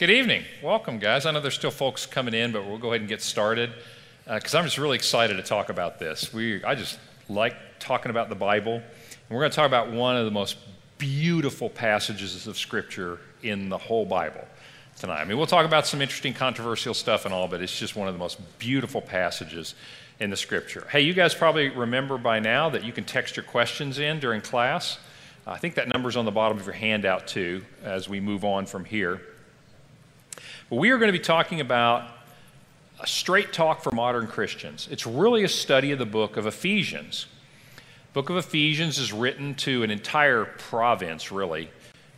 Good evening. Welcome, guys. I know there's still folks coming in, but we'll go ahead and get started because uh, I'm just really excited to talk about this. We, I just like talking about the Bible. And we're going to talk about one of the most beautiful passages of Scripture in the whole Bible tonight. I mean, we'll talk about some interesting, controversial stuff and all, but it's just one of the most beautiful passages in the Scripture. Hey, you guys probably remember by now that you can text your questions in during class. I think that number's on the bottom of your handout too as we move on from here. We are going to be talking about a straight talk for modern Christians. It's really a study of the book of Ephesians. Book of Ephesians is written to an entire province, really,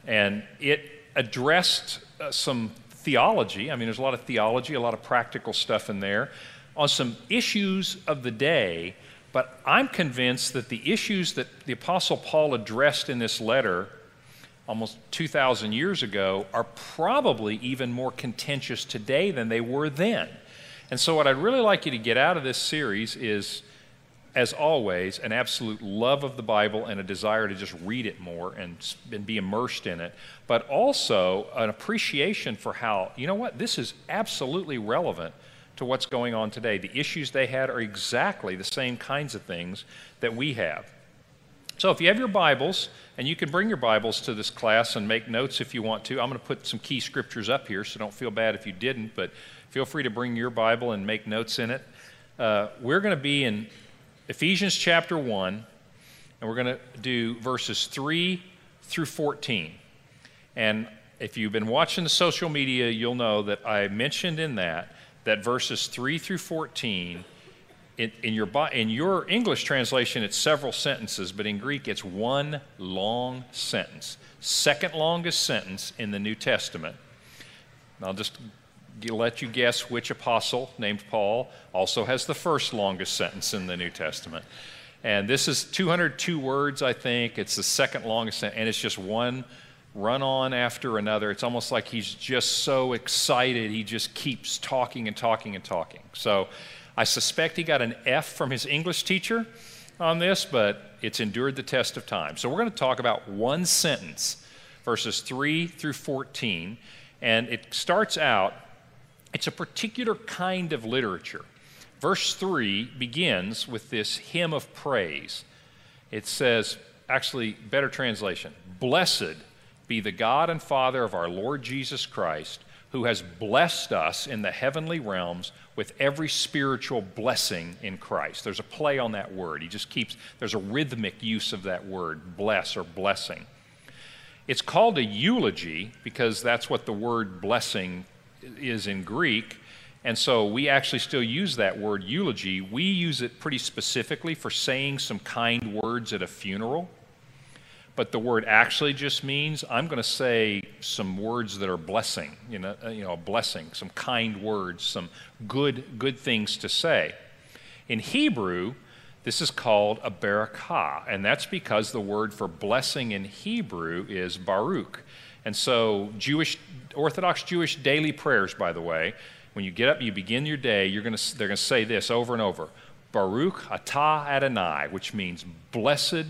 and it addressed uh, some theology. I mean, there's a lot of theology, a lot of practical stuff in there on some issues of the day. But I'm convinced that the issues that the Apostle Paul addressed in this letter almost 2,000 years ago are probably even more contentious today than they were then. And so, what I'd really like you to get out of this series is, as always, an absolute love of the Bible and a desire to just read it more and, and be immersed in it, but also an appreciation for how, you know what, this is absolutely relevant to what's going on today. The issues they had are exactly the same kinds of things that we have. So if you have your Bibles, and you can bring your Bibles to this class and make notes if you want to. I'm going to put some key scriptures up here, so don't feel bad if you didn't, but feel free to bring your Bible and make notes in it. Uh, we're going to be in Ephesians chapter 1, and we're going to do verses 3 through 14. And if you've been watching the social media, you'll know that I mentioned in that that verses 3 through 14 in, in, your, in your English translation, it's several sentences, but in Greek, it's one long sentence. Second longest sentence in the New Testament. I'll just let you guess which apostle named Paul also has the first longest sentence in the New Testament. And this is 202 words, I think. It's the second longest, and it's just one run on after another. It's almost like he's just so excited, he just keeps talking and talking and talking. So I suspect he got an F from his English teacher on this, but it's endured the test of time. So we're going to talk about one sentence, verses 3 through 14, and it starts out, it's a particular kind of literature. Verse 3 begins with this hymn of praise. It says, actually, better translation, Blessed be the God and Father of our Lord Jesus Christ who has blessed us in the heavenly realms with every spiritual blessing in Christ. There's a play on that word. He just keeps, there's a rhythmic use of that word, bless or blessing. It's called a eulogy because that's what the word blessing is in Greek. And so we actually still use that word eulogy. We use it pretty specifically for saying some kind words at a funeral but the word actually just means I'm going to say some words that are blessing, you know, uh, you know, a blessing, some kind words, some good good things to say. In Hebrew, this is called a barakah, and that's because the word for blessing in Hebrew is baruch. And so, Jewish Orthodox Jewish daily prayers, by the way, when you get up, you begin your day, you're going to, they're going to say this over and over Baruch atah Adonai, which means blessed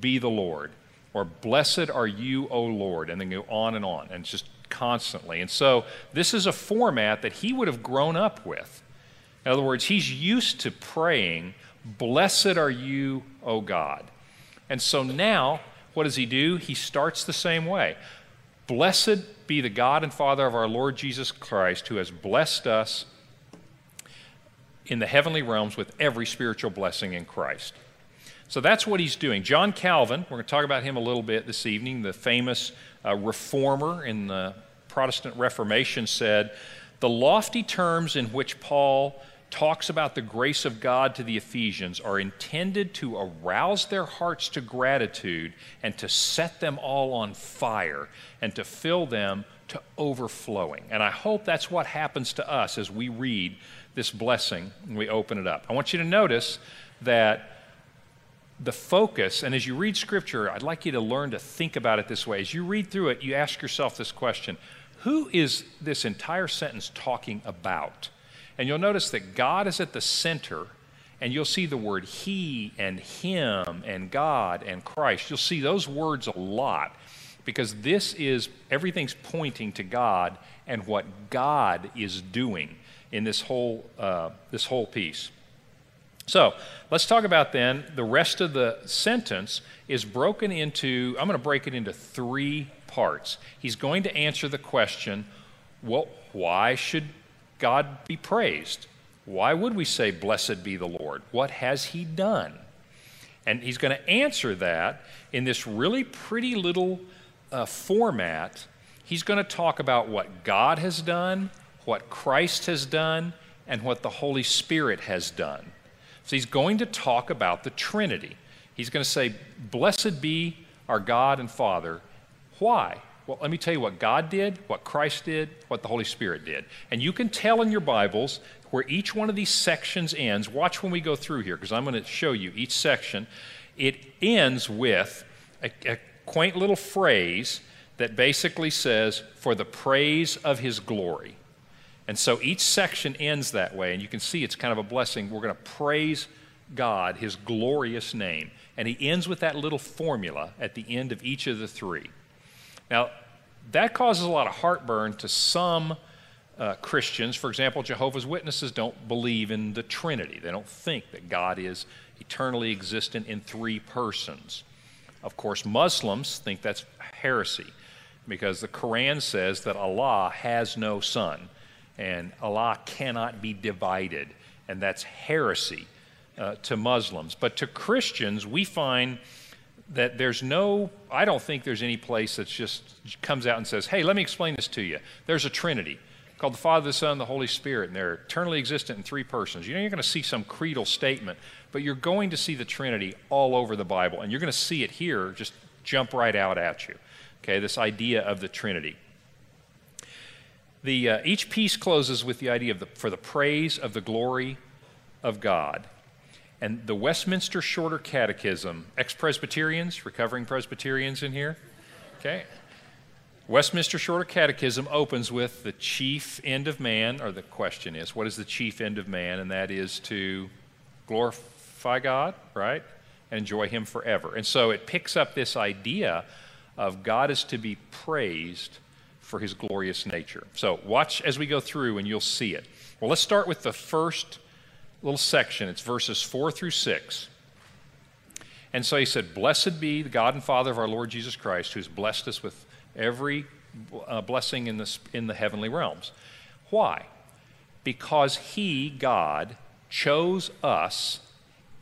be the Lord, or blessed are you, O Lord, and then go on and on, and just constantly. And so this is a format that he would have grown up with. In other words, he's used to praying, Blessed are you, O God. And so now, what does he do? He starts the same way. Blessed be the God and Father of our Lord Jesus Christ, who has blessed us in the heavenly realms with every spiritual blessing in Christ. So that's what he's doing. John Calvin, we're going to talk about him a little bit this evening, the famous uh, reformer in the Protestant Reformation, said the lofty terms in which Paul talks about the grace of God to the Ephesians are intended to arouse their hearts to gratitude and to set them all on fire and to fill them to overflowing. And I hope that's what happens to us as we read this blessing and we open it up. I want you to notice that the focus, and as you read Scripture, I'd like you to learn to think about it this way. As you read through it, you ask yourself this question Who is this entire sentence talking about? And you'll notice that God is at the center, and you'll see the word He and Him and God and Christ. You'll see those words a lot. because this is everything's pointing to God and what God is doing in this whole, uh, this whole piece. So let's talk about then the rest of the sentence is broken into, I'm going to break it into three parts. He's going to answer the question, well, why should God be praised? Why would we say, Blessed be the Lord? What has He done? And he's going to answer that in this really pretty little uh, format. He's going to talk about what God has done, what Christ has done, and what the Holy Spirit has done. So he's going to talk about the Trinity. He's going to say, Blessed be our God and Father. Why? Well, let me tell you what God did, what Christ did, what the Holy Spirit did. And you can tell in your Bibles where each one of these sections ends. Watch when we go through here, because I'm going to show you each section. It ends with a, a quaint little phrase that basically says, For the praise of his glory. And so each section ends that way, and you can see it's kind of a blessing. We're going to praise God, his glorious name. And he ends with that little formula at the end of each of the three. Now, that causes a lot of heartburn to some uh, Christians. For example, Jehovah's Witnesses don't believe in the Trinity, they don't think that God is eternally existent in three persons. Of course, Muslims think that's heresy because the Quran says that Allah has no son and Allah cannot be divided, and that's heresy uh, to Muslims. But to Christians, we find that there's no, I don't think there's any place that just comes out and says, hey, let me explain this to you. There's a Trinity called the Father, the Son, the Holy Spirit, and they're eternally existent in three persons. You know, you're going to see some creedal statement, but you're going to see the Trinity all over the Bible, and you're going to see it here just jump right out at you. Okay, this idea of the Trinity. The, uh, each piece closes with the idea of the, for the praise of the glory of God. And the Westminster Shorter Catechism, ex Presbyterians, recovering Presbyterians in here? Okay. Westminster Shorter Catechism opens with the chief end of man, or the question is, what is the chief end of man? And that is to glorify God, right? And enjoy Him forever. And so it picks up this idea of God is to be praised for his glorious nature. So watch as we go through and you'll see it. Well, let's start with the first little section. It's verses 4 through 6. And so he said, Blessed be the God and Father of our Lord Jesus Christ, who's blessed us with every uh, blessing in, the in the heavenly realms. Why? Because he, God, chose us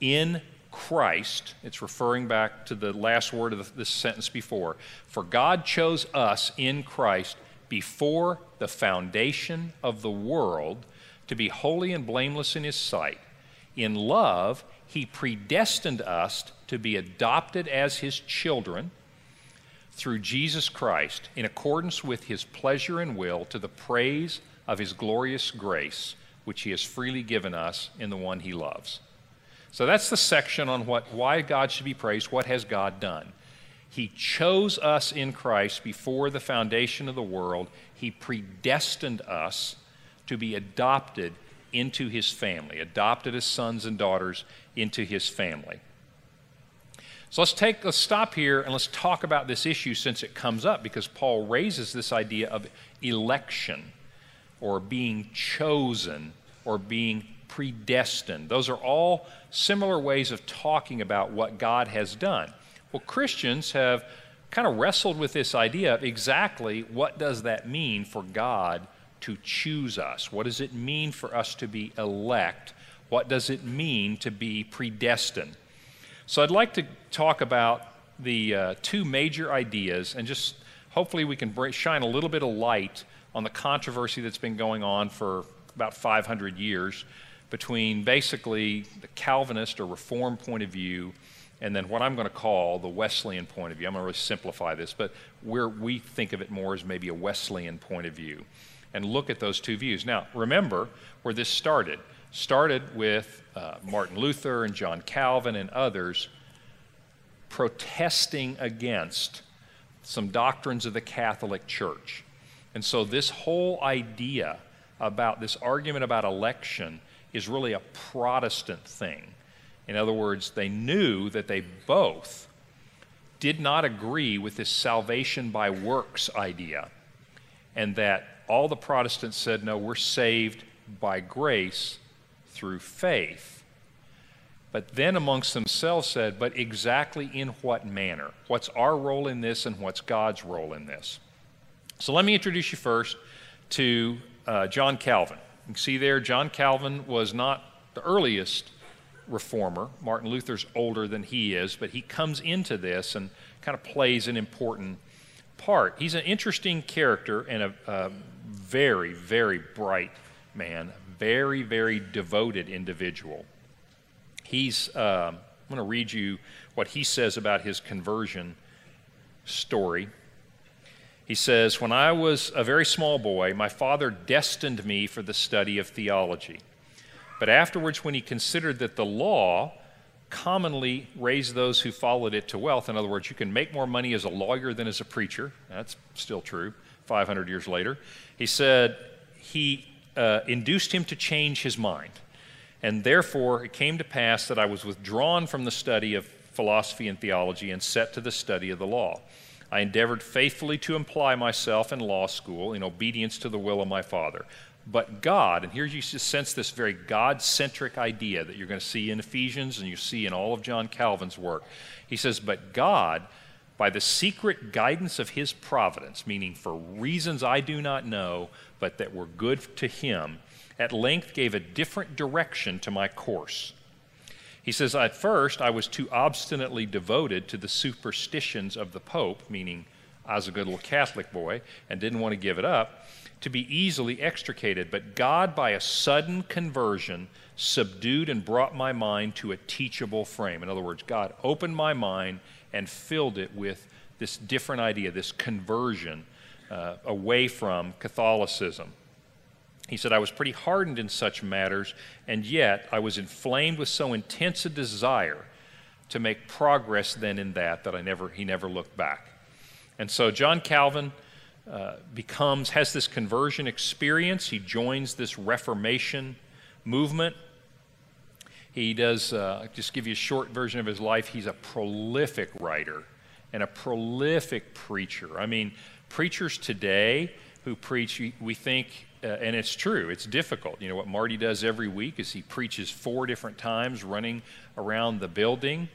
in Christ, it's referring back to the last word of this sentence before. For God chose us in Christ before the foundation of the world to be holy and blameless in His sight. In love, He predestined us to be adopted as His children through Jesus Christ in accordance with His pleasure and will to the praise of His glorious grace, which He has freely given us in the one He loves. So that's the section on what, why God should be praised. What has God done? He chose us in Christ before the foundation of the world. He predestined us to be adopted into his family, adopted as sons and daughters into his family. So let's take let's stop here and let's talk about this issue since it comes up because Paul raises this idea of election or being chosen or being predestined. Those are all similar ways of talking about what God has done. Well, Christians have kind of wrestled with this idea of exactly what does that mean for God to choose us? What does it mean for us to be elect? What does it mean to be predestined? So I'd like to talk about the uh, two major ideas and just hopefully we can shine a little bit of light on the controversy that's been going on for about 500 years between basically the Calvinist or Reformed point of view and then what I'm going to call the Wesleyan point of view. I'm going to really simplify this, but where we think of it more as maybe a Wesleyan point of view and look at those two views. Now, remember where this started. Started with uh, Martin Luther and John Calvin and others protesting against some doctrines of the Catholic Church. And so, this whole idea about this argument about election is really a Protestant thing. In other words, they knew that they both did not agree with this salvation by works idea, and that all the Protestants said, no, we're saved by grace through faith. But then amongst themselves said, but exactly in what manner? What's our role in this and what's God's role in this? So let me introduce you first to uh, John Calvin. You can see there, John Calvin was not the earliest reformer. Martin Luther's older than he is, but he comes into this and kind of plays an important part. He's an interesting character and a, a very, very bright man, very, very devoted individual. He's, uh, I'm going to read you what he says about his conversion story. He says, When I was a very small boy, my father destined me for the study of theology. But afterwards, when he considered that the law commonly raised those who followed it to wealth, in other words, you can make more money as a lawyer than as a preacher, that's still true 500 years later, he said he uh, induced him to change his mind. And therefore, it came to pass that I was withdrawn from the study of philosophy and theology and set to the study of the law. I endeavored faithfully to apply myself in law school in obedience to the will of my Father. But God, and here you sense this very God centric idea that you're going to see in Ephesians and you see in all of John Calvin's work. He says, But God, by the secret guidance of his providence, meaning for reasons I do not know, but that were good to him, at length gave a different direction to my course. He says, At first, I was too obstinately devoted to the superstitions of the Pope, meaning I was a good little Catholic boy and didn't want to give it up to be easily extricated, but God, by a sudden conversion, subdued and brought my mind to a teachable frame. In other words, God opened my mind and filled it with this different idea, this conversion uh, away from Catholicism. He said, I was pretty hardened in such matters, and yet I was inflamed with so intense a desire to make progress then in that that I never, he never looked back. And so John Calvin uh, becomes, has this conversion experience. He joins this Reformation movement. He does, uh, just give you a short version of his life, he's a prolific writer and a prolific preacher. I mean, preachers today who preach, we think, uh, and it's true, it's difficult. You know, what Marty does every week is he preaches four different times running around the building.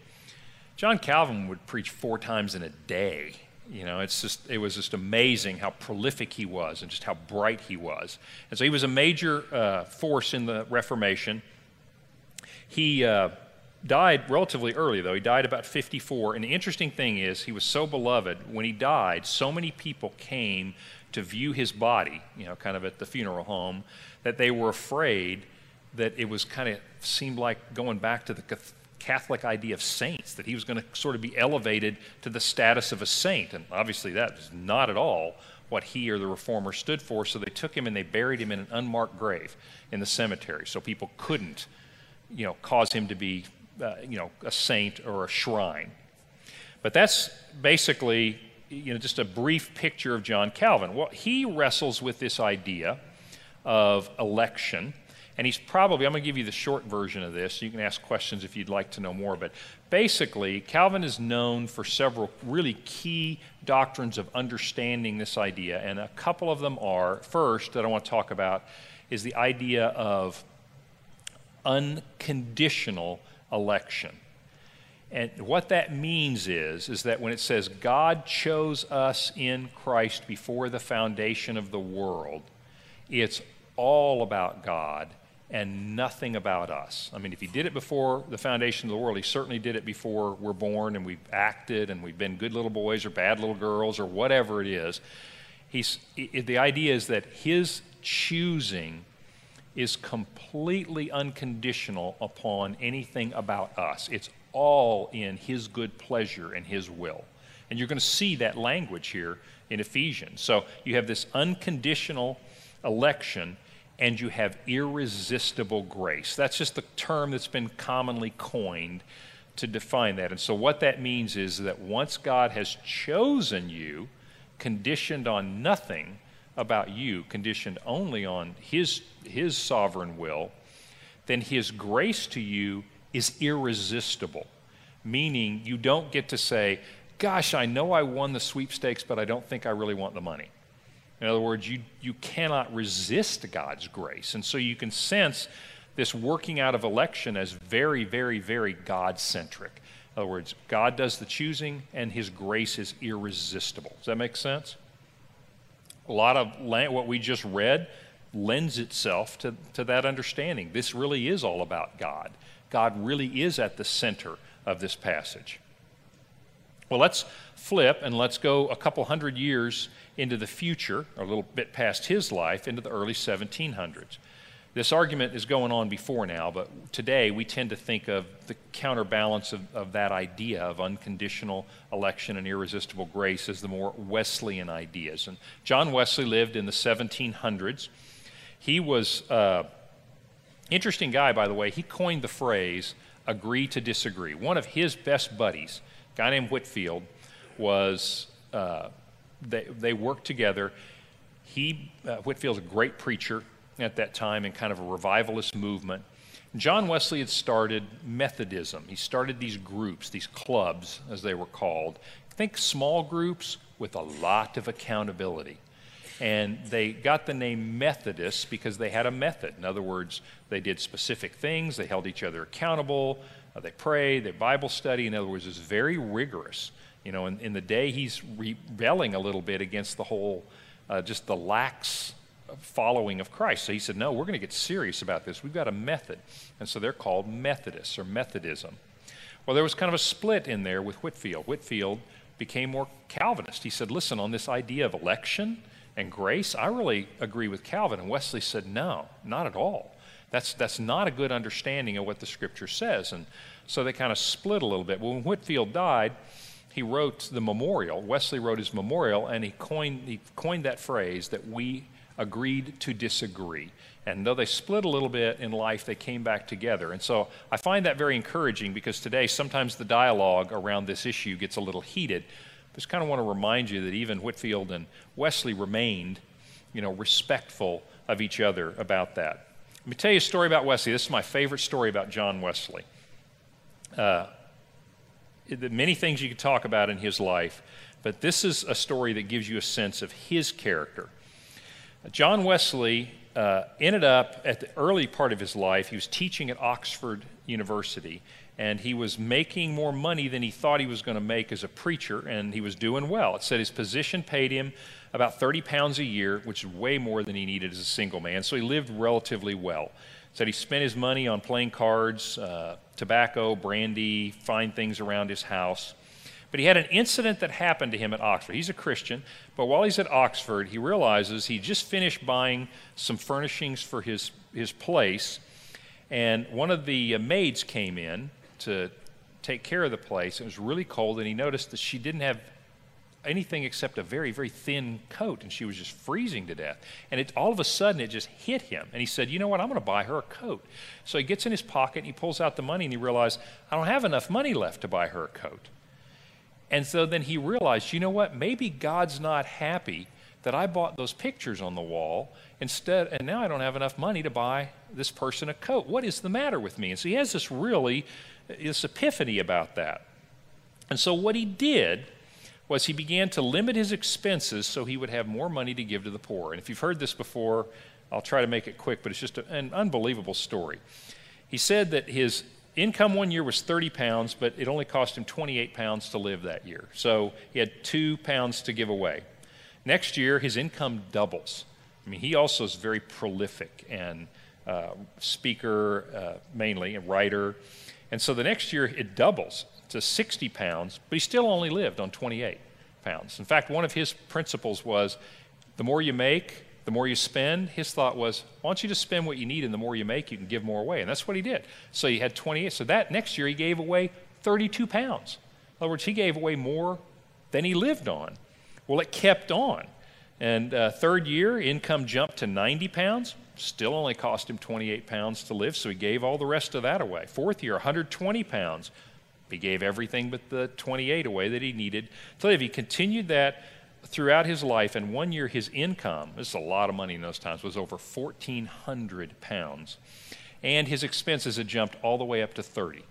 John Calvin would preach four times in a day. You know, it's just, it was just amazing how prolific he was and just how bright he was. And so he was a major uh, force in the Reformation. He uh, died relatively early, though. He died about 54. And the interesting thing is, he was so beloved. When he died, so many people came to view his body, you know, kind of at the funeral home, that they were afraid that it was kind of seemed like going back to the Catholic idea of saints, that he was going to sort of be elevated to the status of a saint. And obviously, that is not at all what he or the reformer stood for. So they took him and they buried him in an unmarked grave in the cemetery so people couldn't, you know, cause him to be, uh, you know, a saint or a shrine. But that's basically, you know, just a brief picture of John Calvin. Well, he wrestles with this idea of election and he's probably, I'm going to give you the short version of this. You can ask questions if you'd like to know more. But basically, Calvin is known for several really key doctrines of understanding this idea. And a couple of them are first, that I want to talk about, is the idea of unconditional election. And what that means is, is that when it says God chose us in Christ before the foundation of the world, it's all about God and nothing about us. I mean, if he did it before the foundation of the world, he certainly did it before we're born and we've acted and we've been good little boys or bad little girls or whatever it is. He's, it, the idea is that his choosing is completely unconditional upon anything about us. It's all in his good pleasure and his will. And you're going to see that language here in Ephesians. So you have this unconditional election and you have irresistible grace. That's just the term that's been commonly coined to define that. And so, what that means is that once God has chosen you, conditioned on nothing about you, conditioned only on His, his sovereign will, then His grace to you is irresistible. Meaning, you don't get to say, gosh, I know I won the sweepstakes, but I don't think I really want the money. In other words, you, you cannot resist God's grace. And so you can sense this working out of election as very, very, very God centric. In other words, God does the choosing and his grace is irresistible. Does that make sense? A lot of what we just read lends itself to, to that understanding. This really is all about God. God really is at the center of this passage. Well, let's flip and let's go a couple hundred years into the future, a little bit past his life, into the early 1700s. This argument is going on before now, but today we tend to think of the counterbalance of, of that idea of unconditional election and irresistible grace as the more Wesleyan ideas. And John Wesley lived in the 1700s. He was uh, interesting guy, by the way. He coined the phrase "agree to disagree." One of his best buddies, a guy named Whitefield, was uh, they they worked together. He uh, Whitefield's a great preacher at that time in kind of a revivalist movement. John Wesley had started Methodism. He started these groups, these clubs, as they were called. Think small groups with a lot of accountability. And they got the name Methodists because they had a method. In other words, they did specific things, they held each other accountable, uh, they prayed, they Bible study. In other words, it was very rigorous. You know, in, in the day, he's rebelling a little bit against the whole, uh, just the lax following of Christ. So he said, No, we're going to get serious about this. We've got a method. And so they're called Methodists or Methodism. Well, there was kind of a split in there with Whitefield. Whitefield became more Calvinist. He said, Listen, on this idea of election and grace, I really agree with Calvin. And Wesley said, No, not at all. That's, that's not a good understanding of what the scripture says. And so they kind of split a little bit. When Whitefield died, he wrote the memorial. Wesley wrote his memorial, and he coined, he coined that phrase that we agreed to disagree. And though they split a little bit in life, they came back together. And so I find that very encouraging because today sometimes the dialogue around this issue gets a little heated. Just kind of want to remind you that even Whitefield and Wesley remained, you know, respectful of each other about that. Let me tell you a story about Wesley. This is my favorite story about John Wesley. Uh, many things you could talk about in his life, but this is a story that gives you a sense of his character. John Wesley uh, ended up at the early part of his life, he was teaching at Oxford University, and he was making more money than he thought he was going to make as a preacher, and he was doing well. It said his position paid him about 30 pounds a year, which is way more than he needed as a single man, so he lived relatively well. It said he spent his money on playing cards, uh, tobacco, brandy, fine things around his house. But he had an incident that happened to him at Oxford. He's a Christian, but while he's at Oxford, he realizes he just finished buying some furnishings for his, his place, and one of the uh, maids came in to take care of the place. It was really cold, and he noticed that she didn't have anything except a very, very thin coat, and she was just freezing to death. And it, all of a sudden, it just hit him. And he said, You know what? I'm going to buy her a coat. So he gets in his pocket and he pulls out the money, and he realized, I don't have enough money left to buy her a coat. And so then he realized, you know what? Maybe God's not happy that I bought those pictures on the wall instead, and now I don't have enough money to buy this person a coat. What is the matter with me? And so he has this really, this epiphany about that. And so what he did was he began to limit his expenses so he would have more money to give to the poor. And if you've heard this before, I'll try to make it quick, but it's just an unbelievable story. He said that his income one year was 30 pounds, but it only cost him 28 pounds to live that year. So he had two pounds to give away. Next year, his income doubles. I mean, he also is very prolific and uh, speaker, uh, mainly, a writer. And so the next year, it doubles to 60 pounds, but he still only lived on 28 pounds. In fact, one of his principles was the more you make, the more you spend, his thought was, why don't you just spend what you need, and the more you make, you can give more away. And that's what he did. So he had 28. So that next year, he gave away 32 pounds. In other words, he gave away more than he lived on. Well, it kept on. And uh, third year, income jumped to 90 pounds. Still only cost him 28 pounds to live, so he gave all the rest of that away. Fourth year, 120 pounds. He gave everything but the 28 away that he needed to live. He continued that throughout his life, and one year his income, this is a lot of money in those times, was over 1,400 pounds. And his expenses had jumped all the way up to 30.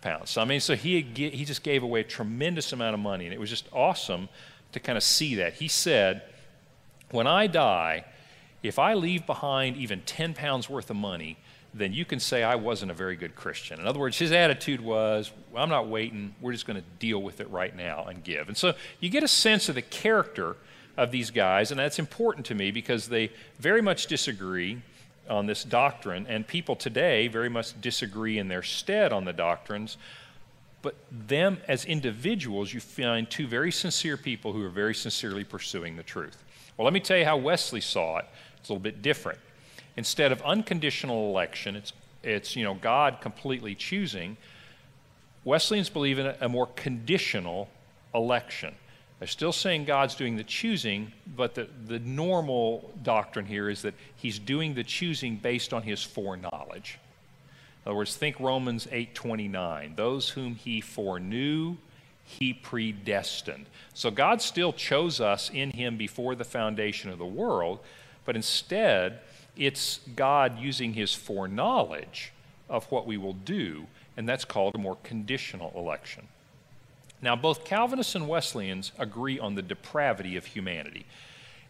pounds. So, I mean, so he, he just gave away a tremendous amount of money, and it was just awesome to kind of see that. He said, When I die, if I leave behind even 10 pounds worth of money, then you can say I wasn't a very good Christian. In other words, his attitude was, I'm not waiting, we're just going to deal with it right now and give. And so you get a sense of the character of these guys, and that's important to me because they very much disagree on this doctrine, and people today very much disagree in their stead on the doctrines. But them as individuals, you find two very sincere people who are very sincerely pursuing the truth. Well, let me tell you how Wesley saw it. It's a little bit different. Instead of unconditional election, it's, it's you know, God completely choosing. Wesleyans believe in a, a more conditional election. They're still saying God's doing the choosing, but the, the normal doctrine here is that He's doing the choosing based on His foreknowledge. In other words, think Romans 8:29. Those whom He foreknew, He predestined. So God still chose us in Him before the foundation of the world, but instead, it's God using His foreknowledge of what we will do, and that's called a more conditional election. Now, both Calvinists and Wesleyans agree on the depravity of humanity.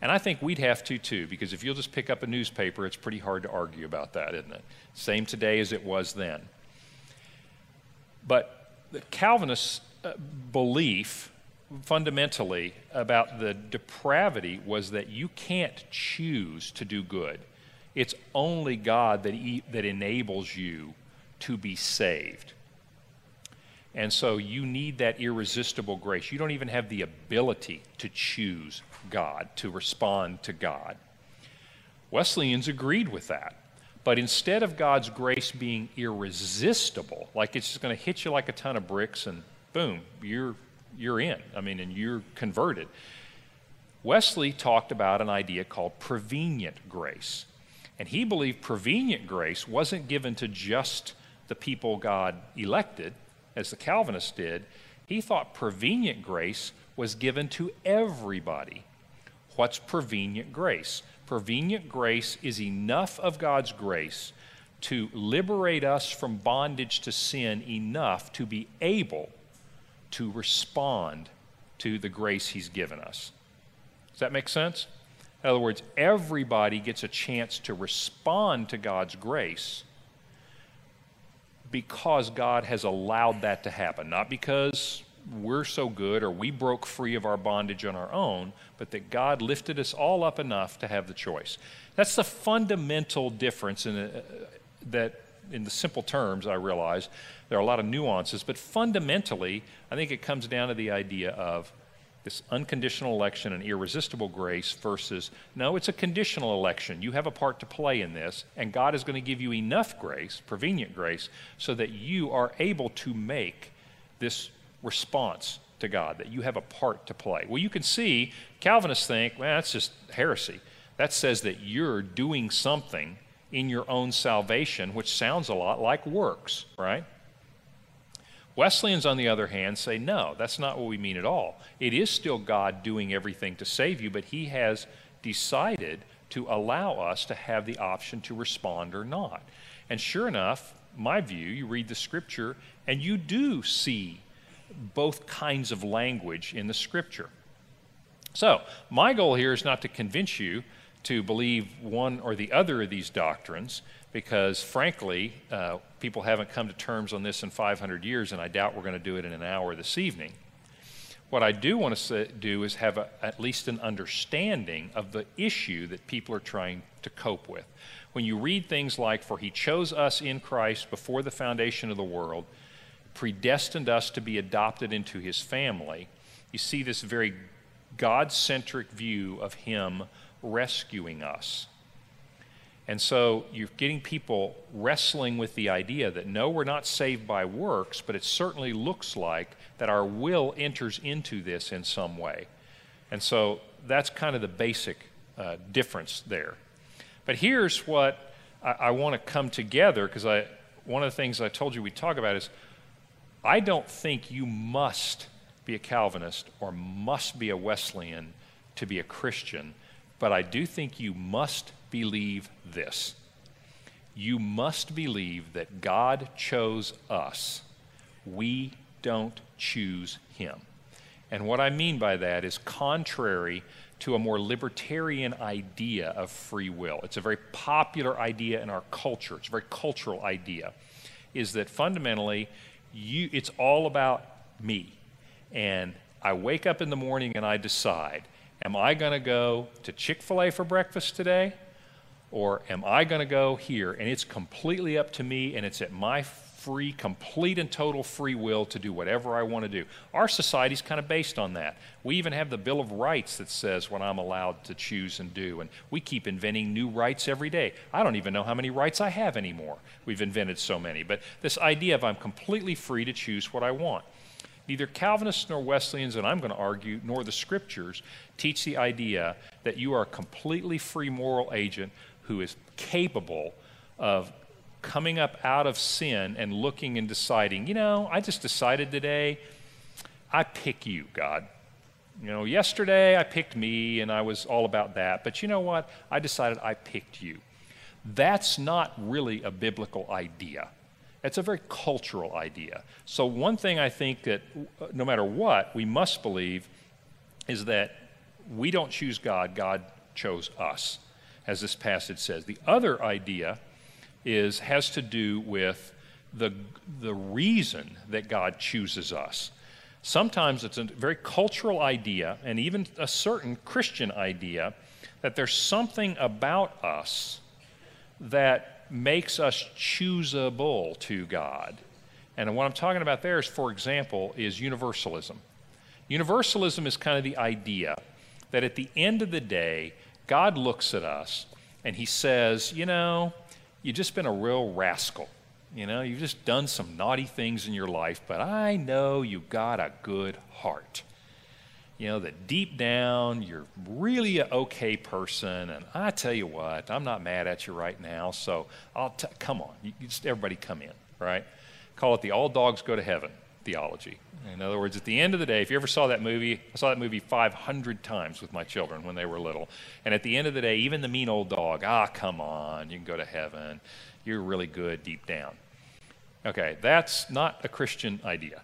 And I think we'd have to too, because if you'll just pick up a newspaper, it's pretty hard to argue about that, isn't it? Same today as it was then. But the Calvinist uh, belief fundamentally about the depravity was that you can't choose to do good. It's only God that, that enables you to be saved. And so you need that irresistible grace. You don't even have the ability to choose God, to respond to God. Wesleyans agreed with that. But instead of God's grace being irresistible, like it's just going to hit you like a ton of bricks and boom, you're, you're in. I mean, and you're converted. Wesley talked about an idea called prevenient grace. And he believed prevenient grace wasn't given to just the people God elected, as the Calvinists did, he thought prevenient grace was given to everybody. What's prevenient grace? Prevenient grace is enough of God's grace to liberate us from bondage to sin enough to be able to respond to the grace He's given us. Does that make sense? In other words, everybody gets a chance to respond to God's grace because God has allowed that to happen, not because we're so good or we broke free of our bondage on our own, but that God lifted us all up enough to have the choice. That's the fundamental difference in uh, that in the simple terms I realize there are a lot of nuances, but fundamentally I think it comes down to the idea of this unconditional election and irresistible grace versus no, it's a conditional election. You have a part to play in this, and God is going to give you enough grace, prevenient grace, so that you are able to make this response to God, that you have a part to play. Well, you can see Calvinists think, well, that's just heresy. That says that you're doing something in your own salvation, which sounds a lot like works, right? Wesleyans, on the other hand, say, no, that's not what we mean at all. It is still God doing everything to save you, but He has decided to allow us to have the option to respond or not. And sure enough, my view, you read the scripture and you do see both kinds of language in the scripture. So, my goal here is not to convince you to believe one or the other of these doctrines because, frankly, uh, people haven't come to terms on this in 500 years, and I doubt we're going to do it in an hour this evening. What I do want to do is have a, at least an understanding of the issue that people are trying to cope with. When you read things like, For he chose us in Christ before the foundation of the world, predestined us to be adopted into his family, you see this very God centric view of him rescuing us. And so you're getting people wrestling with the idea that no, we're not saved by works, but it certainly looks like that our will enters into this in some way. And so that's kind of the basic uh, difference there. But here's what I, I want to come together because I one of the things I told you we talk about is I don't think you must be a Calvinist or must be a Wesleyan to be a Christian, but I do think you must believe this. You must believe that God chose us we don't choose him. And what I mean by that is contrary to a more libertarian idea of free will. It's a very popular idea in our culture, it's a very cultural idea, is that fundamentally you, it's all about me. And I wake up in the morning and I decide, am I going to go to Chick fil A for breakfast today? Or am I going to go here? And it's completely up to me and it's at my free, complete and total free will to do whatever I want to do. Our society is kind of based on that. We even have the Bill of Rights that says what I'm allowed to choose and do. And we keep inventing new rights every day. I don't even know how many rights I have anymore. We've invented so many. But this idea of I'm completely free to choose what I want. Neither Calvinists nor Wesleyans, and I'm going to argue, nor the scriptures teach the idea that you are a completely free moral agent who is capable of coming up out of sin and looking and deciding, you know, I just decided today, I pick you, God. You know, yesterday I picked me and I was all about that, but you know what? I decided I picked you. That's not really a biblical idea. It's a very cultural idea. So, one thing I think that no matter what, we must believe is that we don't choose God, God chose us, as this passage says. The other idea is, has to do with the, the reason that God chooses us. Sometimes it's a very cultural idea, and even a certain Christian idea, that there's something about us that makes us choosable to God. And what I'm talking about there is, for example, is universalism. Universalism is kind of the idea that at the end of the day, God looks at us and he says, you know, you've just been a real rascal. You know, you've just done some naughty things in your life, but I know you've got a good heart. You know, that deep down you're really an okay person, and I tell you what, I'm not mad at you right now, so I'll t- come on, you, you just everybody come in, right? Call it the all dogs go to heaven theology. In other words, at the end of the day, if you ever saw that movie, I saw that movie 500 times with my children when they were little. And at the end of the day, even the mean old dog, ah, come on, you can go to heaven. You're really good deep down. Okay, that's not a Christian idea,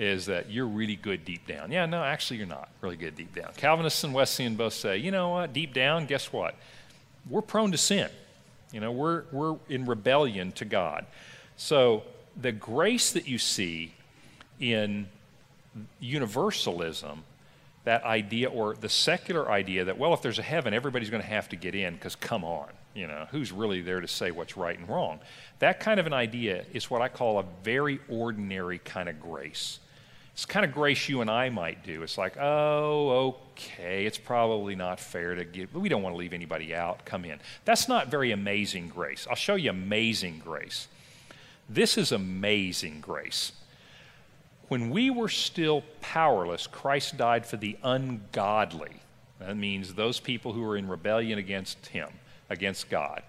is that you're really good deep down. Yeah, no, actually, you're not really good deep down. Calvinists and Wesleyan both say, you know what, deep down, guess what? We're prone to sin. You know, we're, we're in rebellion to God. So the grace that you see in universalism that idea or the secular idea that, well, if there's a heaven, everybody's going to have to get in because come on, you know, who's really there to say what's right and wrong? That kind of an idea is what I call a very ordinary kind of grace. It's kind of grace you and I might do. It's like, oh, okay, it's probably not fair to give, but we don't want to leave anybody out, come in. That's not very amazing grace. I'll show you amazing grace. This is amazing grace. When we were still powerless, Christ died for the ungodly. That means those people who are in rebellion against Him, against God.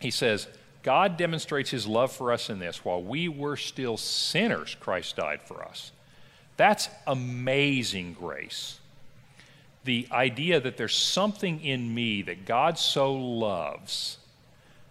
He says, God demonstrates His love for us in this. While we were still sinners, Christ died for us. That's amazing grace. The idea that there's something in me that God so loves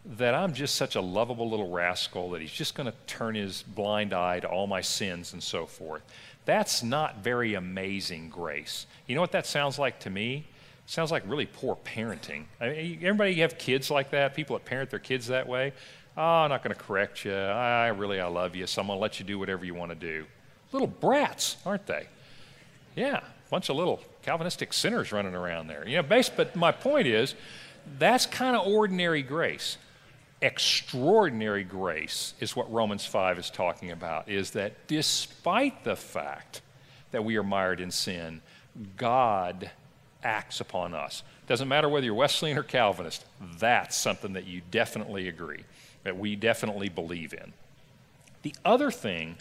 that I'm just such a lovable little rascal that he's just going to turn his blind eye to all my sins and so forth. That's not very amazing grace. You know what that sounds like to me? Sounds like really poor parenting. I mean, everybody have kids like that? People that parent their kids that way? Oh, I'm not going to correct you. I really, I love you, so I'm going to let you do whatever you want to do. Little brats, aren't they? Yeah, bunch of little Calvinistic sinners running around there. You know, base, but my point is, that's kind of ordinary grace extraordinary grace is what Romans 5 is talking about, is that despite the fact that we are mired in sin, God acts upon us. Doesn't matter whether you're Wesleyan or Calvinist, that's something that you definitely agree, that we definitely believe in. The other thing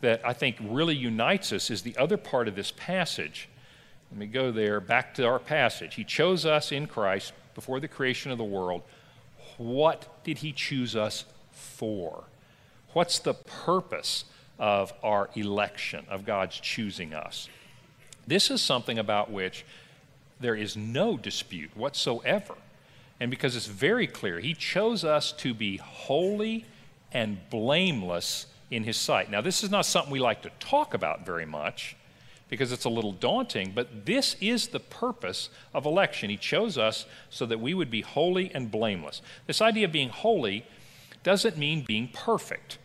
that I think really unites us is the other part of this passage. Let me go there, back to our passage. He chose us in Christ before the creation of the world what did He choose us for? What's the purpose of our election, of God's choosing us? This is something about which there is no dispute whatsoever. And because it's very clear, He chose us to be holy and blameless in his sight. Now, this is not something we like to talk about very much because it's a little daunting, but this is the purpose of election. He chose us so that we would be holy and blameless. This idea of being holy doesn't mean being perfect.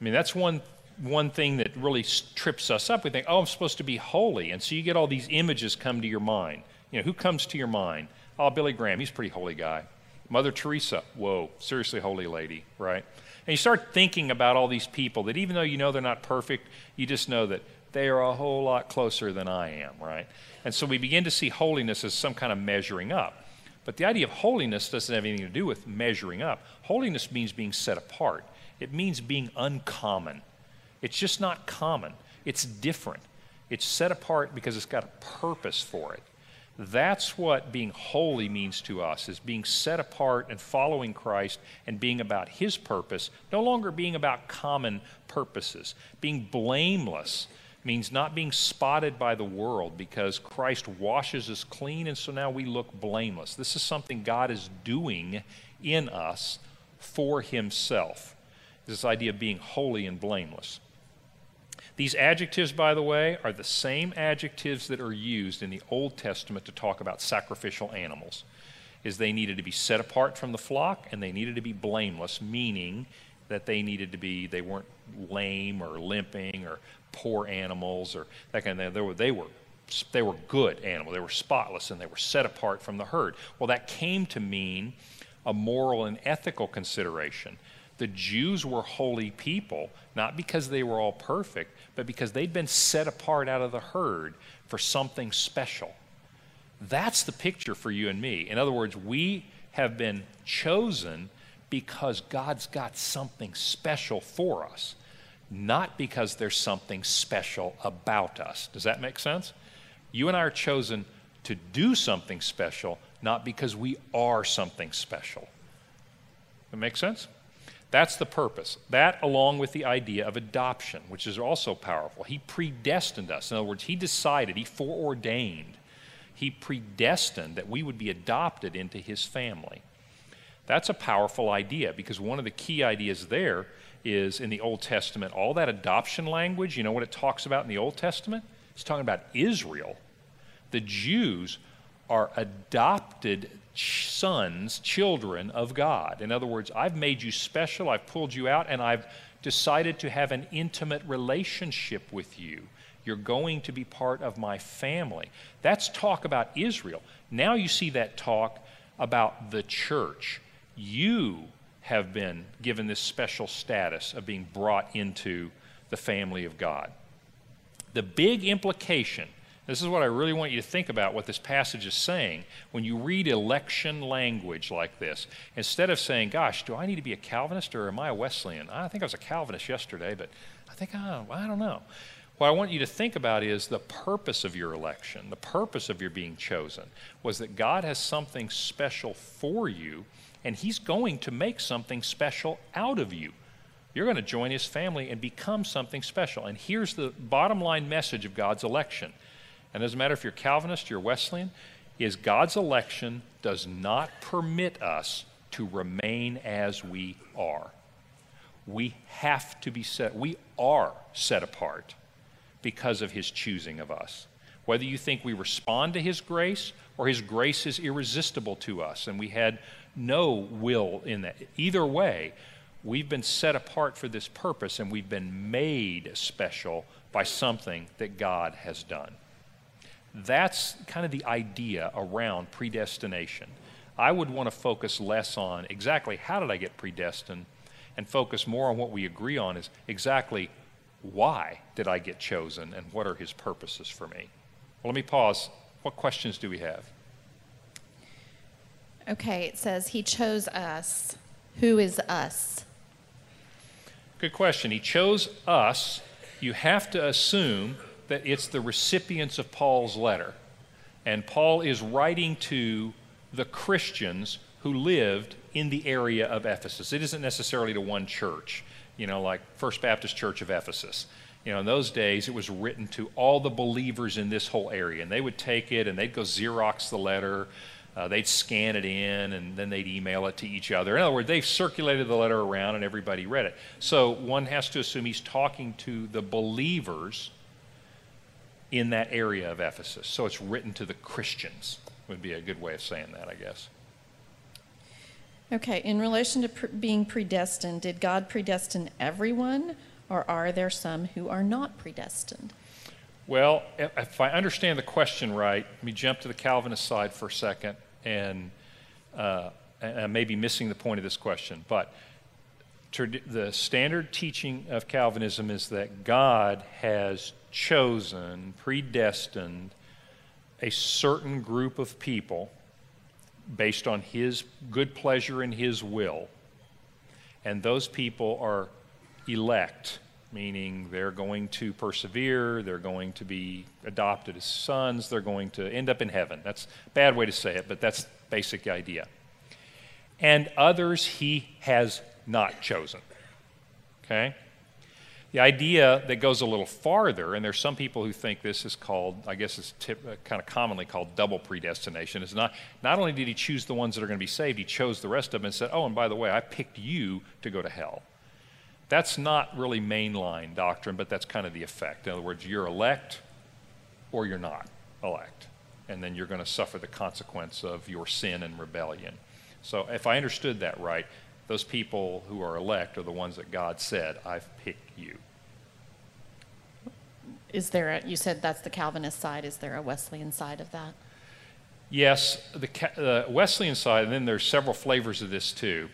I mean, that's one, one thing that really trips us up. We think, oh, I'm supposed to be holy. And so you get all these images come to your mind. You know, who comes to your mind? Oh, Billy Graham, he's a pretty holy guy. Mother Teresa, whoa, seriously holy lady, right? And you start thinking about all these people that even though you know they're not perfect, you just know that they are a whole lot closer than I am, right? And so we begin to see holiness as some kind of measuring up. But the idea of holiness doesn't have anything to do with measuring up. Holiness means being set apart, it means being uncommon. It's just not common, it's different. It's set apart because it's got a purpose for it. That's what being holy means to us, is being set apart and following Christ and being about his purpose, no longer being about common purposes. Being blameless means not being spotted by the world because Christ washes us clean, and so now we look blameless. This is something God is doing in us for Himself. This idea of being holy and blameless. These adjectives, by the way, are the same adjectives that are used in the Old Testament to talk about sacrificial animals. Is they needed to be set apart from the flock and they needed to be blameless, meaning that they needed to be, they weren't lame or limping or poor animals or that kind of thing. They were, they were, they were good animals. They were spotless and they were set apart from the herd. Well, that came to mean a moral and ethical consideration. The Jews were holy people, not because they were all perfect, but because they'd been set apart out of the herd for something special. That's the picture for you and me. In other words, we have been chosen because God's got something special for us, not because there's something special about us. Does that make sense? You and I are chosen to do something special, not because we are something special. That makes sense? That's the purpose. That, along with the idea of adoption, which is also powerful. He predestined us. In other words, He decided, He foreordained, He predestined that we would be adopted into His family. That's a powerful idea because one of the key ideas there is in the Old Testament, all that adoption language, you know what it talks about in the Old Testament? It's talking about Israel. The Jews are adopted sons, children of God. In other words, I've made you special, I've pulled you out, and I've decided to have an intimate relationship with you. You're going to be part of my family. That's talk about Israel. Now you see that talk about the church you have been given this special status of being brought into the family of God. The big implication, this is what I really want you to think about what this passage is saying. When you read election language like this, instead of saying, Gosh, do I need to be a Calvinist or am I a Wesleyan? I think I was a Calvinist yesterday, but I think, oh, I don't know. What I want you to think about is the purpose of your election, the purpose of your being chosen, was that God has something special for you and He's going to make something special out of you. You're going to join His family and become something special. And here's the bottom line message of God's election. And it doesn't matter if you're Calvinist, you're Wesleyan, is God's election does not permit us to remain as we are. We have to be set, we are set apart because of His choosing of us. Whether you think we respond to His grace or His grace is irresistible to us and we had no will in that. Either way, we've been set apart for this purpose and we've been made special by something that God has done. That's kind of the idea around predestination. I would want to focus less on exactly how did I get predestined and focus more on what we agree on is exactly why did I get chosen and what are his purposes for me. Well, let me pause. What questions do we have? Okay, it says he chose us. Who is us? Good question. He chose us. You have to assume that it's the recipients of Paul's letter. And Paul is writing to the Christians who lived in the area of Ephesus. It isn't necessarily to one church, you know, like First Baptist Church of Ephesus. You know, in those days, it was written to all the believers in this whole area. And they would take it and they'd go Xerox the letter Uh, they'd scan it in and then they'd email it to each other. In other words, they circulated the letter around and everybody read it. So one has to assume he's talking to the believers in that area of Ephesus. So it's written to the Christians, would be a good way of saying that, I guess. Okay, in relation to pr- being predestined, did God predestine everyone, or are there some who are not predestined? Well, if I understand the question right, let me jump to the Calvinist side for a second, and uh, I may be missing the point of this question, but the standard teaching of Calvinism is that God has chosen, predestined a certain group of people based on His good pleasure and His will. And those people are elect, meaning they're going to persevere, they're going to be adopted as sons, they're going to end up in heaven. That's a bad way to say it, but that's basic idea. And others He has not chosen. Okay? The idea that goes a little farther, and there's some people who think this is called, I guess it's tip, uh, kind of commonly called double predestination, is not, not only did he choose the ones that are going to be saved, he chose the rest of them and said, oh, and by the way, I picked you to go to hell. That's not really mainline doctrine, but that's kind of the effect. In other words, you're elect or you're not elect. And then you're going to suffer the consequence of your sin and rebellion. So if I understood that right, those people who are elect are the ones that God said, I've picked you. Is there a, you said that's the Calvinist side. Is there a Wesleyan side of that? Yes, the uh, Wesleyan side, and then there's several flavors of this too.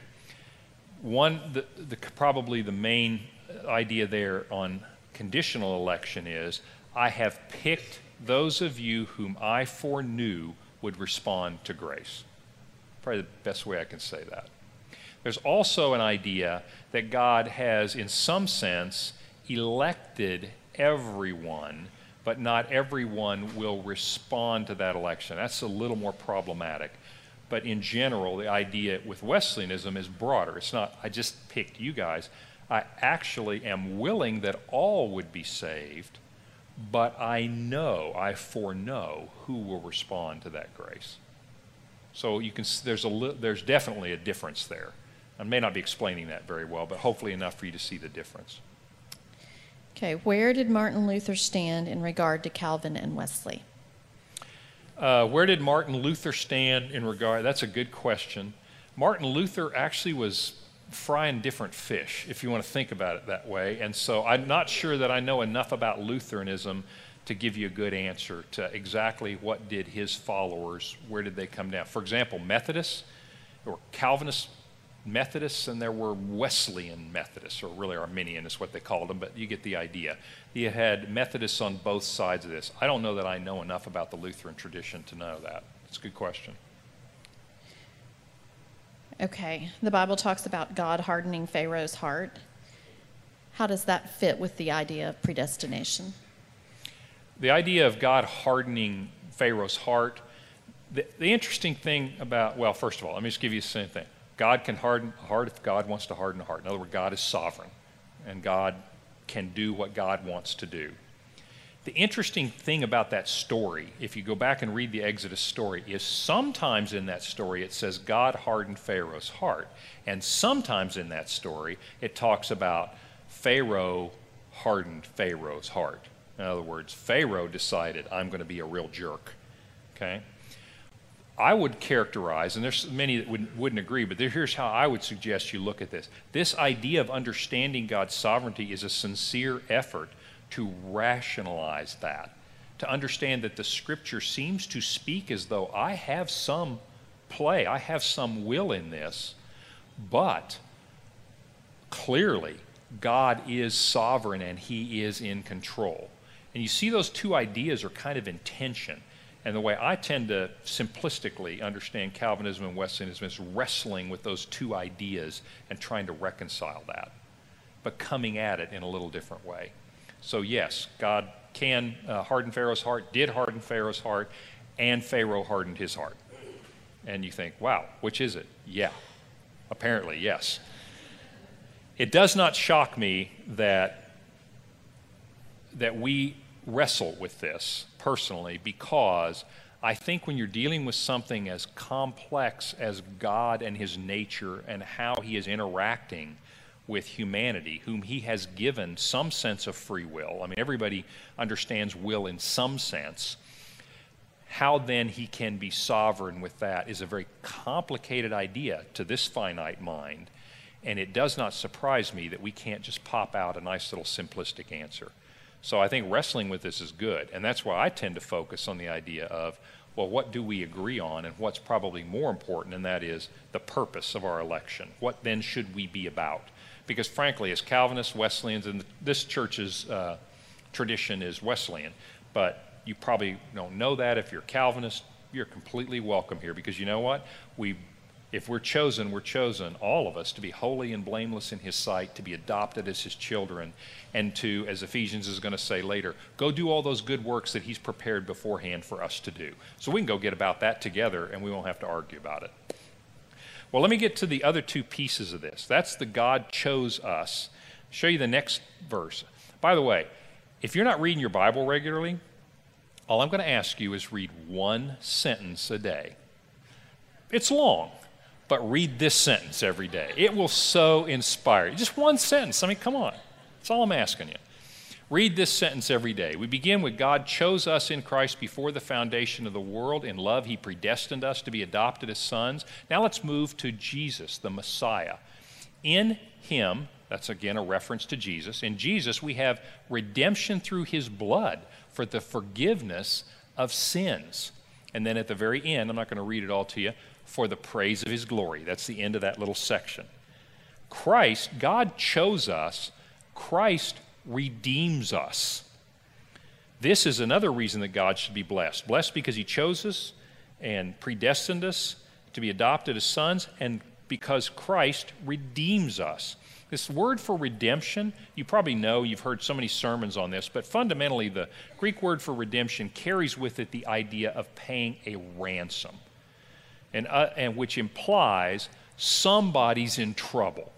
One, the, the, probably the main idea there on conditional election is I have picked those of you whom I foreknew would respond to grace. Probably the best way I can say that. There's also an idea that God has, in some sense, elected everyone, but not everyone will respond to that election. That's a little more problematic. But in general, the idea with Wesleyanism is broader. It's not, I just picked you guys. I actually am willing that all would be saved, but I know, I foreknow who will respond to that grace. So you can, there's, a, there's definitely a difference there. I may not be explaining that very well, but hopefully enough for you to see the difference. Okay, where did Martin Luther stand in regard to Calvin and Wesley? Uh, where did Martin Luther stand in regard? That's a good question. Martin Luther actually was frying different fish, if you want to think about it that way. And so I'm not sure that I know enough about Lutheranism to give you a good answer to exactly what did his followers, where did they come down. For example, Methodists or Calvinists Methodists and there were Wesleyan Methodists, or really Arminian is what they called them, but you get the idea. You had Methodists on both sides of this. I don't know that I know enough about the Lutheran tradition to know that. It's a good question. Okay, the Bible talks about God hardening Pharaoh's heart. How does that fit with the idea of predestination? The idea of God hardening Pharaoh's heart, the, the interesting thing about, well, first of all, let me just give you the same thing. God can harden a heart if God wants to harden a heart. In other words, God is sovereign, and God can do what God wants to do. The interesting thing about that story, if you go back and read the Exodus story, is sometimes in that story it says God hardened Pharaoh's heart. And sometimes in that story it talks about Pharaoh hardened Pharaoh's heart. In other words, Pharaoh decided, I'm going to be a real jerk. Okay? I would characterize, and there's many that wouldn't, wouldn't agree, but here's how I would suggest you look at this. This idea of understanding God's sovereignty is a sincere effort to rationalize that, to understand that the scripture seems to speak as though I have some play, I have some will in this, but clearly God is sovereign and he is in control. And you see those two ideas are kind of in tension. And the way I tend to simplistically understand Calvinism and Wesleyanism is wrestling with those two ideas and trying to reconcile that, but coming at it in a little different way. So, yes, God can uh, harden Pharaoh's heart, did harden Pharaoh's heart, and Pharaoh hardened his heart. And you think, wow, which is it? Yeah, apparently, yes. It does not shock me that, that we wrestle with this personally because I think when you're dealing with something as complex as God and His nature and how He is interacting with humanity, whom He has given some sense of free will, I mean, everybody understands will in some sense. How then He can be sovereign with that is a very complicated idea to this finite mind. And it does not surprise me that we can't just pop out a nice little simplistic answer. So I think wrestling with this is good. And that's why I tend to focus on the idea of, well, what do we agree on? And what's probably more important, and that is the purpose of our election. What then should we be about? Because frankly, as Calvinists, Wesleyans, and this church's uh, tradition is Wesleyan, but you probably don't know that. If you're Calvinist, you're completely welcome here because you know what? We if we're chosen, we're chosen, all of us, to be holy and blameless in His sight, to be adopted as His children, and to, as Ephesians is going to say later, go do all those good works that He's prepared beforehand for us to do. So we can go get about that together, and we won't have to argue about it. Well, let me get to the other two pieces of this. That's the God chose us. I'll show you the next verse. By the way, if you're not reading your Bible regularly, all I'm going to ask you is read one sentence a day. It's long but read this sentence every day. It will so inspire you. Just one sentence. I mean, come on. That's all I'm asking you. Read this sentence every day. We begin with God chose us in Christ before the foundation of the world. In love, He predestined us to be adopted as sons. Now let's move to Jesus, the Messiah. In Him, that's again a reference to Jesus. In Jesus, we have redemption through His blood for the forgiveness of sins. And then at the very end, I'm not going to read it all to you, for the praise of his glory. That's the end of that little section. Christ, God chose us, Christ redeems us. This is another reason that God should be blessed. Blessed because he chose us and predestined us to be adopted as sons, and because Christ redeems us. This word for redemption, you probably know, you've heard so many sermons on this, but fundamentally, the Greek word for redemption carries with it the idea of paying a ransom and, uh, and which implies somebody's in trouble.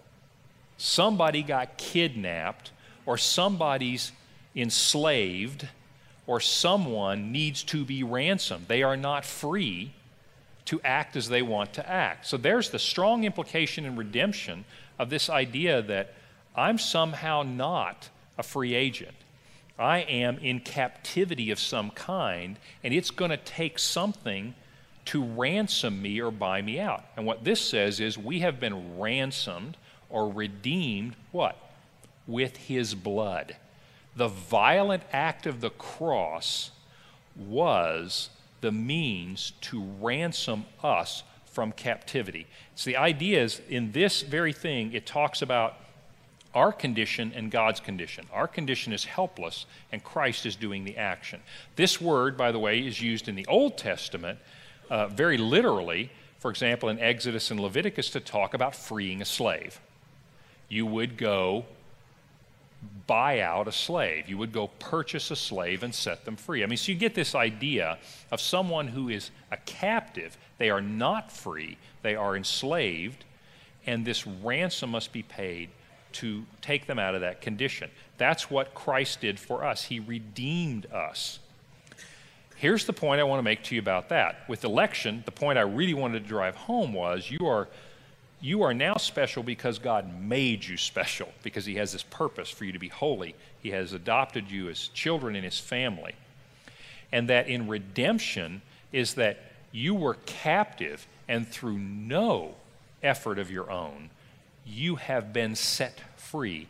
Somebody got kidnapped, or somebody's enslaved, or someone needs to be ransomed. They are not free to act as they want to act. So there's the strong implication in redemption of this idea that I'm somehow not a free agent. I am in captivity of some kind, and it's going to take something to ransom me or buy me out. And what this says is we have been ransomed or redeemed what? With his blood. The violent act of the cross was the means to ransom us from captivity. So the idea is in this very thing, it talks about our condition and God's condition. Our condition is helpless, and Christ is doing the action. This word, by the way, is used in the Old Testament uh, very literally, for example, in Exodus and Leviticus, to talk about freeing a slave. You would go buy out a slave. You would go purchase a slave and set them free. I mean, so you get this idea of someone who is a captive. They are not free, they are enslaved, and this ransom must be paid to take them out of that condition. That's what Christ did for us. He redeemed us. Here's the point I want to make to you about that. With election, the point I really wanted to drive home was you are you are now special because God made you special, because He has this purpose for you to be holy. He has adopted you as children in His family. And that in redemption is that you were captive, and through no effort of your own, you have been set free,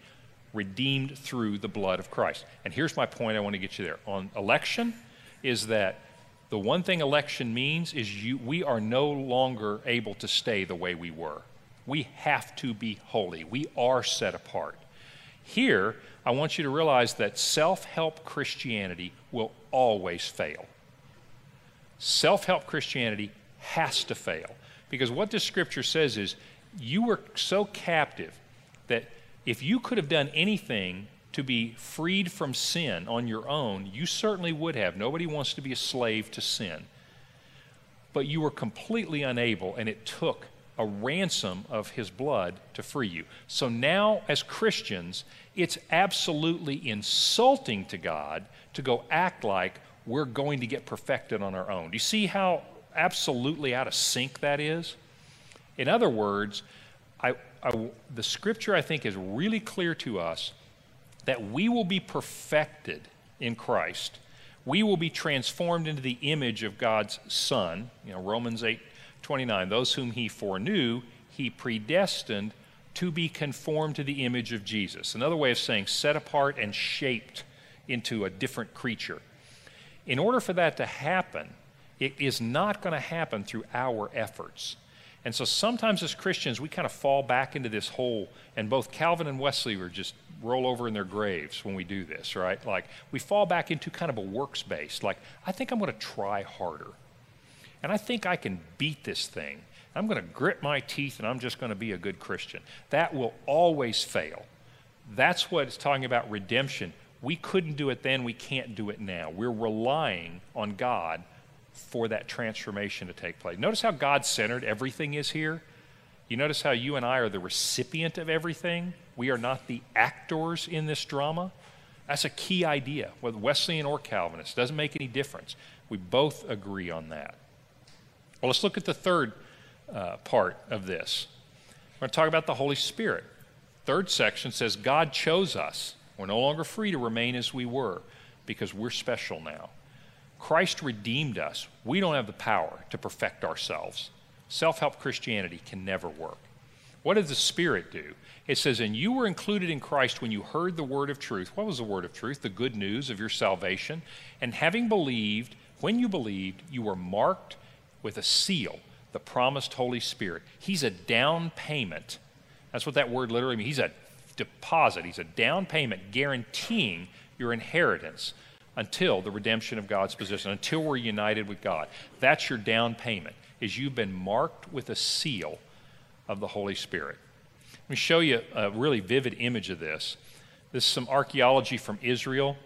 redeemed through the blood of Christ. And here's my point I want to get you there. On election, is that the one thing election means is you, we are no longer able to stay the way we were. We have to be holy. We are set apart. Here, I want you to realize that self help Christianity will always fail. Self help Christianity has to fail. Because what this scripture says is you were so captive that if you could have done anything to be freed from sin on your own, you certainly would have. Nobody wants to be a slave to sin. But you were completely unable, and it took a ransom of his blood to free you. So now, as Christians, it's absolutely insulting to God to go act like we're going to get perfected on our own. Do you see how absolutely out of sync that is? In other words, I, I, the scripture I think is really clear to us that we will be perfected in Christ. We will be transformed into the image of God's Son. You know, Romans 8 29. Those whom he foreknew, he predestined to be conformed to the image of Jesus. Another way of saying set apart and shaped into a different creature. In order for that to happen, it is not going to happen through our efforts. And so sometimes as Christians, we kind of fall back into this hole, and both Calvin and Wesley were just roll over in their graves when we do this, right? Like we fall back into kind of a works based, like, I think I'm going to try harder. And I think I can beat this thing. I'm going to grit my teeth and I'm just going to be a good Christian. That will always fail. That's what it's talking about redemption. We couldn't do it then, we can't do it now. We're relying on God for that transformation to take place. Notice how God centered everything is here. You notice how you and I are the recipient of everything. We are not the actors in this drama. That's a key idea, whether Wesleyan or Calvinist. Doesn't make any difference. We both agree on that. Well, let's look at the third uh, part of this. We're going to talk about the Holy Spirit. Third section says God chose us. We're no longer free to remain as we were because we're special now. Christ redeemed us. We don't have the power to perfect ourselves. Self help Christianity can never work. What did the Spirit do? It says, And you were included in Christ when you heard the word of truth. What was the word of truth? The good news of your salvation. And having believed, when you believed, you were marked with a seal the promised Holy Spirit. He's a down payment. That's what that word literally means. He's a deposit, he's a down payment guaranteeing your inheritance until the redemption of God's possession, until we're united with God. That's your down payment, is you've been marked with a seal of the Holy Spirit. Let me show you a really vivid image of this. This is some archaeology from Israel.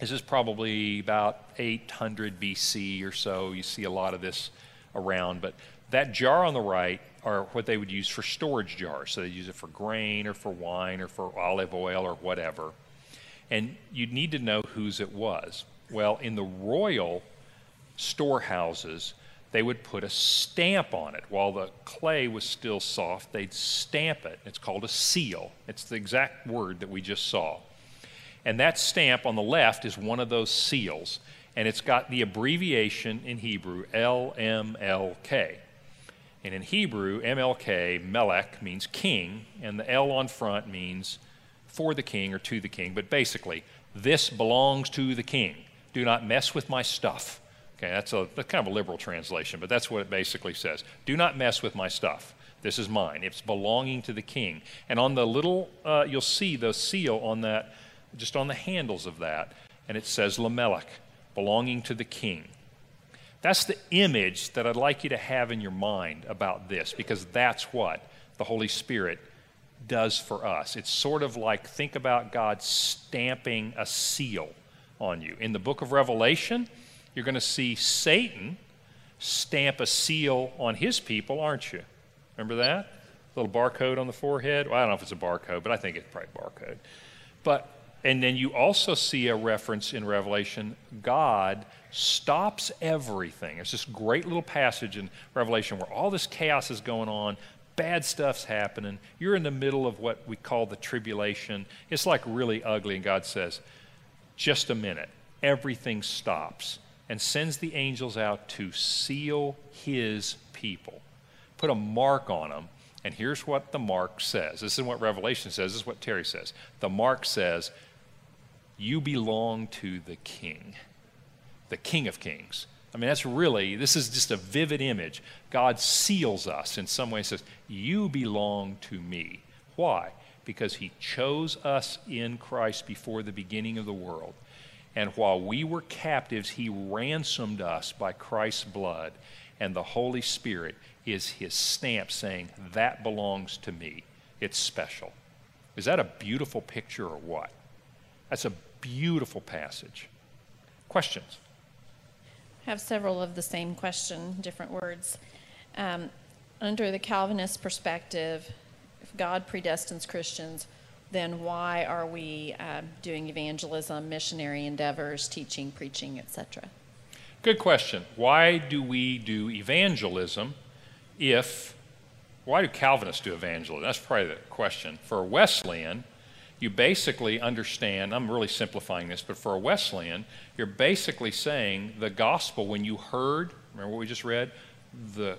This is probably about 800 BC or so. You see a lot of this around. But that jar on the right are what they would use for storage jars. So they use it for grain or for wine or for olive oil or whatever. And you'd need to know whose it was. Well, in the royal storehouses, they would put a stamp on it. While the clay was still soft, they'd stamp it. It's called a seal. It's the exact word that we just saw. And that stamp on the left is one of those seals and it's got the abbreviation in Hebrew LMLK. And in Hebrew, MLK, Melech, means king, and the L on front means for the king or to the king. But basically, this belongs to the king. Do not mess with my stuff. Okay, that's, a, kind of a liberal translation, but that's what it basically says. Do not mess with my stuff. This is mine. It's belonging to the king. And on the little, uh, you'll see the seal on that, just on the handles of that, and it says Lamelech belonging to the king. That's the image that I'd like you to have in your mind about this, because that's what the Holy Spirit does for us. It's sort of like think about God stamping a seal on you. In the book of Revelation, you're going to see Satan stamp a seal on his people, aren't you? Remember that? Little barcode on the forehead? Well, I don't know if it's a barcode, but I think it's probably barcode. But and then you also see a reference in Revelation God stops everything. It's this great little passage in Revelation where all this chaos is going on, bad stuff's happening. You're in the middle of what we call the tribulation. It's like really ugly, and God says, just a minute. Everything stops and sends the angels out to seal his people, put a mark on them. And here's what the mark says. This is what Revelation says. This is what Terry says. The mark says, you belong to the King, the King of Kings. I mean, that's really, this is just a vivid image. God seals us in some way, says, You belong to me. Why? Because he chose us in Christ before the beginning of the world. And while we were captives, he ransomed us by Christ's blood. And the Holy Spirit is his stamp saying, That belongs to me. It's special. Is that a beautiful picture or what? That's a beautiful passage. Questions? Have several of the same question, different words. Um, under the Calvinist perspective, if God predestines Christians, then why are we uh, doing evangelism, missionary endeavors, teaching, preaching, etc.? Good question. Why do we do evangelism if, why do Calvinists do evangelism? That's probably the question. For Wesleyan, you basically understand, I'm really simplifying this, but for a Wesleyan, you're basically saying the gospel, when you heard, remember what we just read? The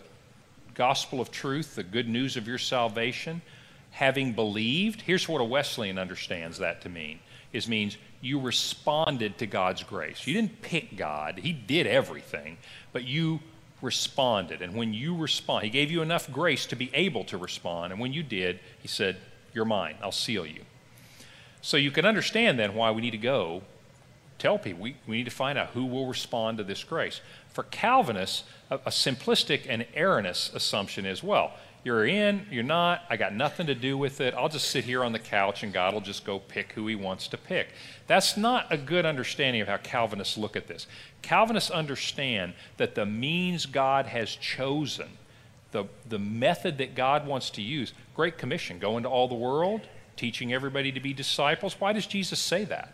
gospel of truth, the good news of your salvation, having believed, here's what a Wesleyan understands that to mean is means you responded to God's grace. You didn't pick God, He did everything, but you responded. And when you respond, He gave you enough grace to be able to respond. And when you did, He said, You're mine, I'll seal you. So you can understand then why we need to go tell people we, we need to find out who will respond to this grace. For Calvinists, a, a simplistic and erroneous assumption is well, you're in, you're not, I got nothing to do with it. I'll just sit here on the couch and God will just go pick who he wants to pick. That's not a good understanding of how Calvinists look at this. Calvinists understand that the means God has chosen, the, the method that God wants to use, Great Commission, go into all the world, teaching everybody to be disciples. Why does Jesus say that?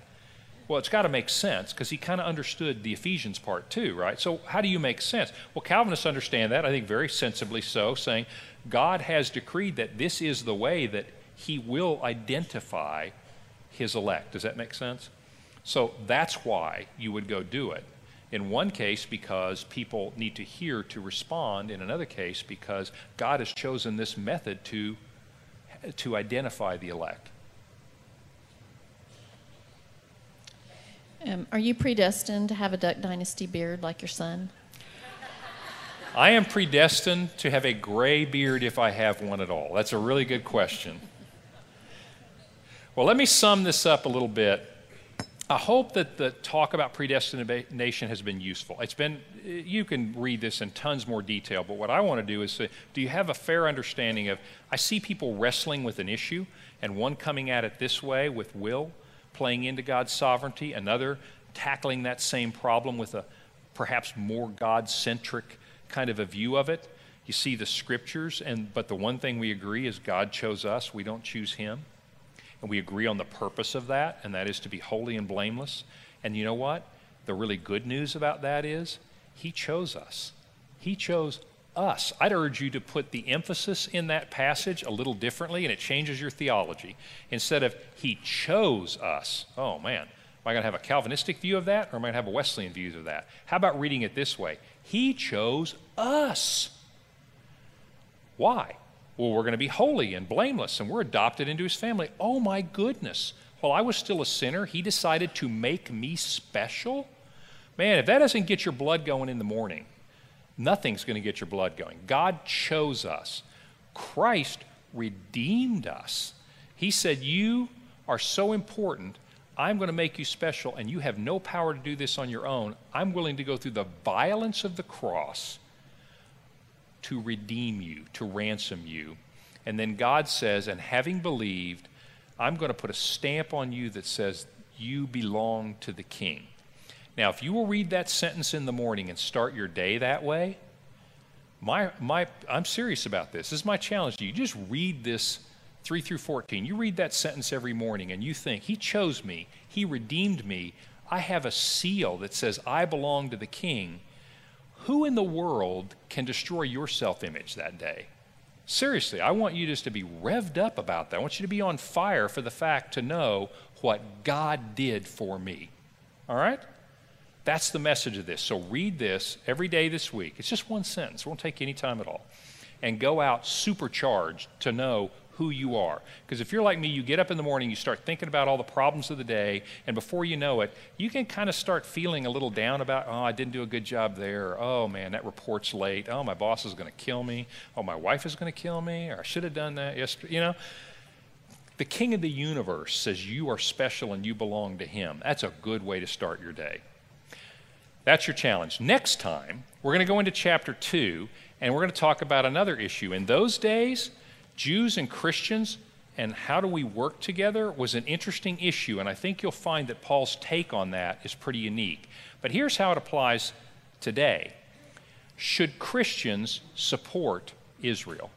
Well, it's got to make sense because he kind of understood the Ephesians part too, right? So, how do you make sense? Well, Calvinists understand that, I think very sensibly so, saying God has decreed that this is the way that He will identify His elect. Does that make sense? So that's why you would go do it. In one case, because people need to hear to respond. In another case, because God has chosen this method to, to identify the elect. Um, are you predestined to have a Duck Dynasty beard like your son? I am predestined to have a gray beard if I have one at all. That's a really good question. Well, let me sum this up a little bit. I hope that the talk about predestination has been useful. It's been, you can read this in tons more detail, but what I want to do is say, do you have a fair understanding of, I see people wrestling with an issue, and one coming at it this way with will, playing into God's sovereignty, another tackling that same problem with a perhaps more God centric kind of a view of it. You see the scriptures, and but the one thing we agree is God chose us, we don't choose him. And we agree on the purpose of that, and that is to be holy and blameless. And you know what? The really good news about that is he chose us. He chose us. I'd urge you to put the emphasis in that passage a little differently, and it changes your theology. Instead of he chose us, oh man, am I going to have a Calvinistic view of that, or am I going to have a Wesleyan view of that? How about reading it this way? He chose us. Why? Well, we're going to be holy and blameless, and we're adopted into his family. Oh my goodness. While I was still a sinner, he decided to make me special? Man, if that doesn't get your blood going in the morning, nothing's going to get your blood going. God chose us, Christ redeemed us. He said, You are so important I'm going to make you special, and you have no power to do this on your own. I'm willing to go through the violence of the cross to redeem you, to ransom you. And then God says, and having believed, I'm going to put a stamp on you that says, You belong to the King. Now, if you will read that sentence in the morning and start your day that way, my, my, I'm serious about this. This is my challenge to you. Just read this 3 through 14. You read that sentence every morning and you think, He chose me, He redeemed me. I have a seal that says, I belong to the King. Who in the world can destroy your self image that day? Seriously, I want you just to be revved up about that. I want you to be on fire for the fact to know what God did for me. All right? That's the message of this. So read this every day this week. It's just one sentence, it won't take any time at all. And go out supercharged to know who you are. Because if you're like me, you get up in the morning, you start thinking about all the problems of the day, and before you know it, you can kind of start feeling a little down about, oh, I didn't do a good job there. Oh, man, that report's late. Oh, my boss is going to kill me. Oh, my wife is going to kill me. Or I should have done that yesterday. You know, the king of the universe says you are special and you belong to him. That's a good way to start your day. That's your challenge. Next time, we're going to go into chapter 2 and we're going to talk about another issue. In those days, Jews and Christians and how do we work together was an interesting issue, and I think you'll find that Paul's take on that is pretty unique. But here's how it applies today Should Christians support Israel?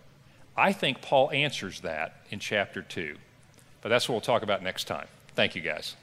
I think Paul answers that in chapter 2. But that's what we'll talk about next time. Thank you, guys.